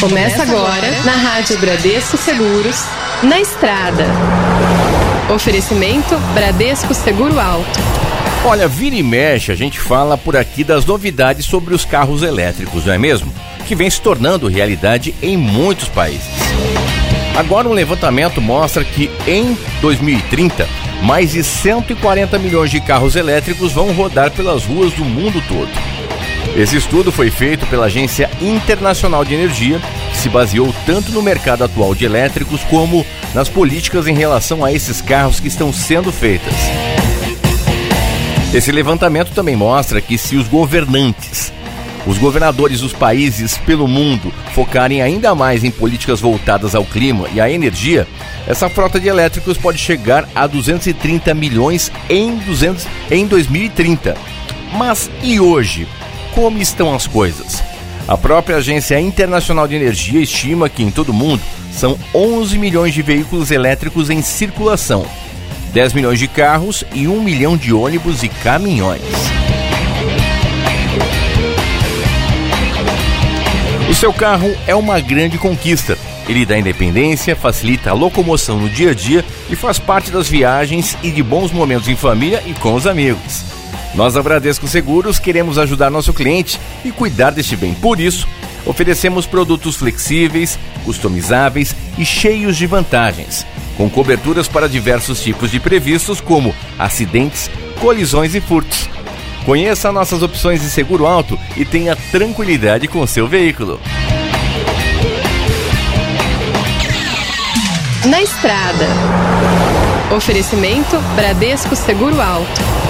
Começa agora na Rádio Bradesco Seguros, na estrada. Oferecimento Bradesco Seguro Alto. Olha, vira e mexe, a gente fala por aqui das novidades sobre os carros elétricos, não é mesmo? Que vem se tornando realidade em muitos países. Agora, um levantamento mostra que em 2030, mais de 140 milhões de carros elétricos vão rodar pelas ruas do mundo todo. Esse estudo foi feito pela Agência Internacional de Energia, que se baseou tanto no mercado atual de elétricos como nas políticas em relação a esses carros que estão sendo feitas. Esse levantamento também mostra que se os governantes, os governadores dos países pelo mundo focarem ainda mais em políticas voltadas ao clima e à energia, essa frota de elétricos pode chegar a 230 milhões em, 200, em 2030. Mas e hoje? Como estão as coisas. A própria Agência Internacional de Energia estima que em todo o mundo são 11 milhões de veículos elétricos em circulação, 10 milhões de carros e 1 milhão de ônibus e caminhões. O seu carro é uma grande conquista. Ele dá independência, facilita a locomoção no dia a dia e faz parte das viagens e de bons momentos em família e com os amigos. Nós da Bradesco Seguros queremos ajudar nosso cliente e cuidar deste bem. Por isso, oferecemos produtos flexíveis, customizáveis e cheios de vantagens, com coberturas para diversos tipos de previstos como acidentes, colisões e furtos. Conheça nossas opções de seguro alto e tenha tranquilidade com seu veículo. Na estrada. Oferecimento Bradesco Seguro Alto.